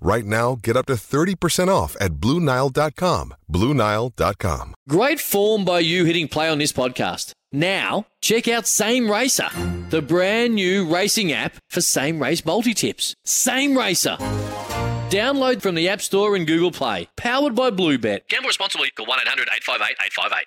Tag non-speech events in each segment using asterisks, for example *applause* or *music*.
Right now, get up to 30% off at BlueNile.com. BlueNile.com. Great form by you hitting play on this podcast. Now, check out Same Racer, the brand new racing app for same race multi tips. Same Racer. Download from the App Store and Google Play. Powered by Bluebet. Gamble responsibly. Call 1 800 858 858.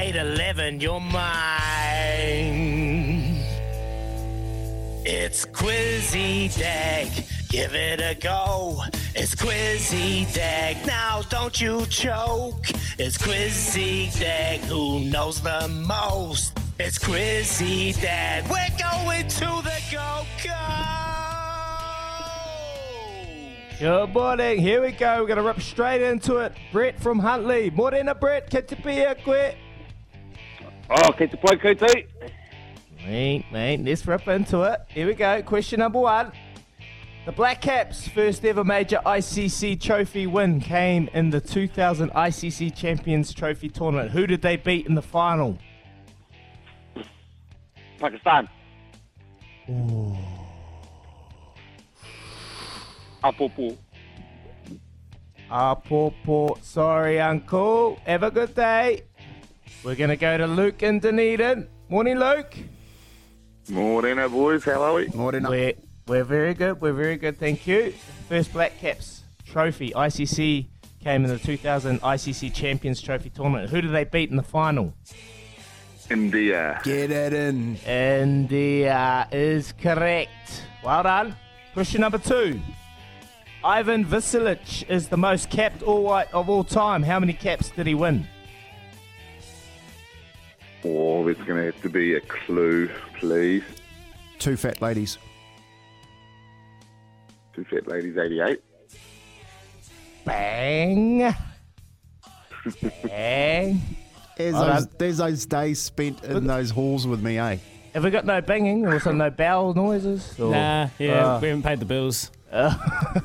811, you're mine. It's Quizzy Dag, give it a go. It's Quizzy Dag, now don't you choke. It's Quizzy Dag, who knows the most? It's Quizzy Dag, we're going to the Go Go! Good morning. Here we go. We're going to rip straight into it. Brett from Huntly. Morena, Brett. Que te pia, quit. Oh, kei te pai koutou. Mate, mate, let's rip into it. Here we go. Question number one. The Black Caps' first ever major ICC trophy win came in the 2000 ICC Champions Trophy tournament. Who did they beat in the final? Pakistan. Apopo. Poor. Sorry, Uncle. Have a good day. We're going to go to Luke in Dunedin. Morning, Luke. Morena, boys. How are we? Morning. We're, we're very good. We're very good. Thank you. First Black Caps trophy, ICC, came in the 2000 ICC Champions Trophy tournament. Who did they beat in the final? India. Get it in. India is correct. Well done. Question number two. Ivan Vicelich is the most capped All White of all time. How many caps did he win? Oh, there's going to have to be a clue, please. Two fat ladies. Two fat ladies, 88. Bang. Bang. There's, those, there's those days spent in those halls with me, eh? Have we got no banging? Also no bowel noises? Or- Nah, yeah, Ah. we haven't paid the bills. We're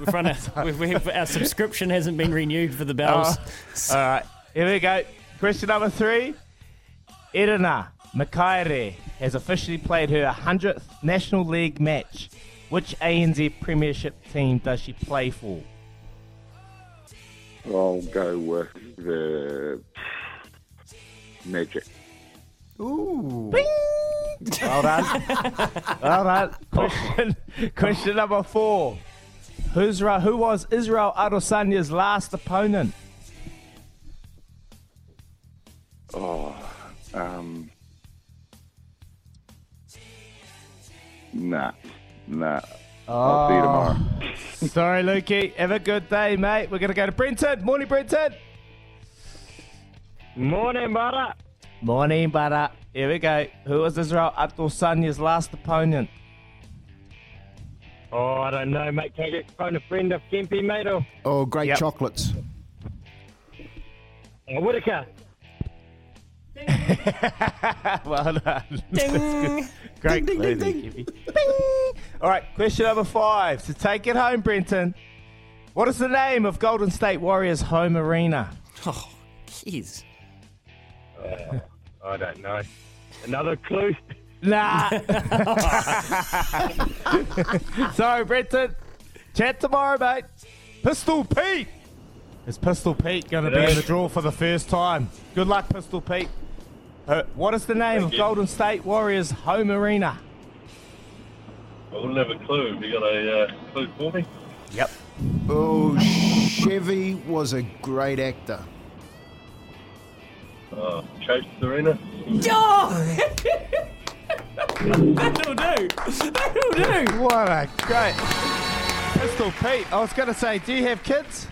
trying to, we've, we've, our subscription hasn't been renewed for the bells. All right, here we go. Question number three. Irina Makaire has officially played her 100th National League match. Which ANZ Premiership team does she play for? I'll go with the Magic. Ooh. Well done. *laughs* well done. Question, question number four. Who's, who was Israel Adesanya's last opponent? Oh, um. Nah, nah. I'll see you tomorrow. *laughs* Sorry, Lukey. Have a good day, mate. We're going to go to Brenton. Morning, Brenton. Morning, brother. Morning, butter. Here we go. Who was Israel Adesanya's last opponent? Oh, I don't know, mate. Can I get phone a friend of Kempi, mate? Or Oh, great Yep. chocolates. Uh, Whittaker. *laughs* well done. *laughs* That's. Great clue there, Kippy. Bing. All right, question number five. To take it home, Brenton. What is the name of Golden State Warriors' home arena? Oh, jeez. Uh, I don't know. Another clue. *laughs* Nah. Sorry, Brenton. Chat tomorrow, mate. Pistol Pete. Is Pistol Pete going to be in the draw for the first time? Good luck, Pistol Pete. Uh, what is the name of you. Golden State Warriors' home arena? I wouldn't have a clue. Have you got a uh, clue for me? Yep. Oh, Chevy was a great actor. Uh, Chase Serena. Oh! *laughs* That'll do. That'll do. What a great. Pistol Pete. I was going to say, do you have kids?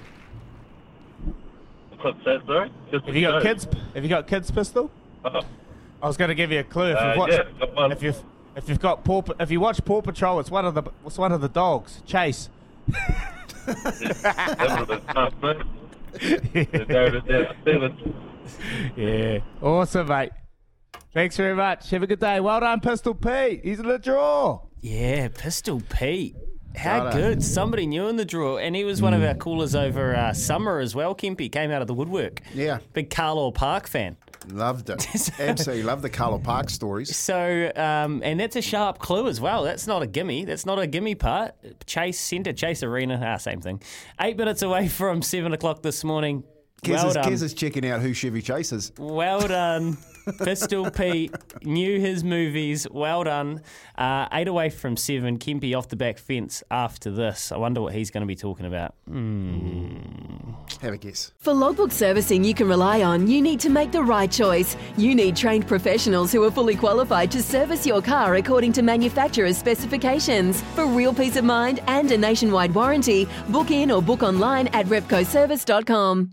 What's that, sorry? Just Have you got a kids? Have you got kids, Pistol? I was going to give you a clue. If Uh, you've watched, yeah, if you've if you've got Paw, if you watch Paw Patrol, it's one of the it's one of the dogs, Chase. that would have been tough, mate. They narrowed it down to seven. Yeah, awesome, mate. Thanks very much. Have a good day. Well done, Pistol Pete. He's in the draw. Yeah, Pistol Pete. How Righto. good. Somebody new in the draw. And he was one of our callers over uh, summer as well, Kimpy. Came out of the woodwork. Yeah. Big Carlisle Park fan. Loved it. Absolutely loved the Carlo Park stories. So, um, and that's a sharp clue as well. That's not a gimme. That's not a gimme part. Chase Centre, Chase Arena, ah, same thing. Eight minutes away from seven o'clock this morning. Kez, well is. Kez is checking out who Chevy chases. Well done. *laughs* Pistol Pete knew his movies. Well done. Uh, eight away from seven. Kempy off the back fence after this. I wonder what he's going to be talking about. Have a guess. For logbook servicing you can rely on, you need to make the right choice. You need trained professionals who are fully qualified to service your car according to manufacturer's specifications. For real peace of mind and a nationwide warranty, book in or book online at repcoservice.com.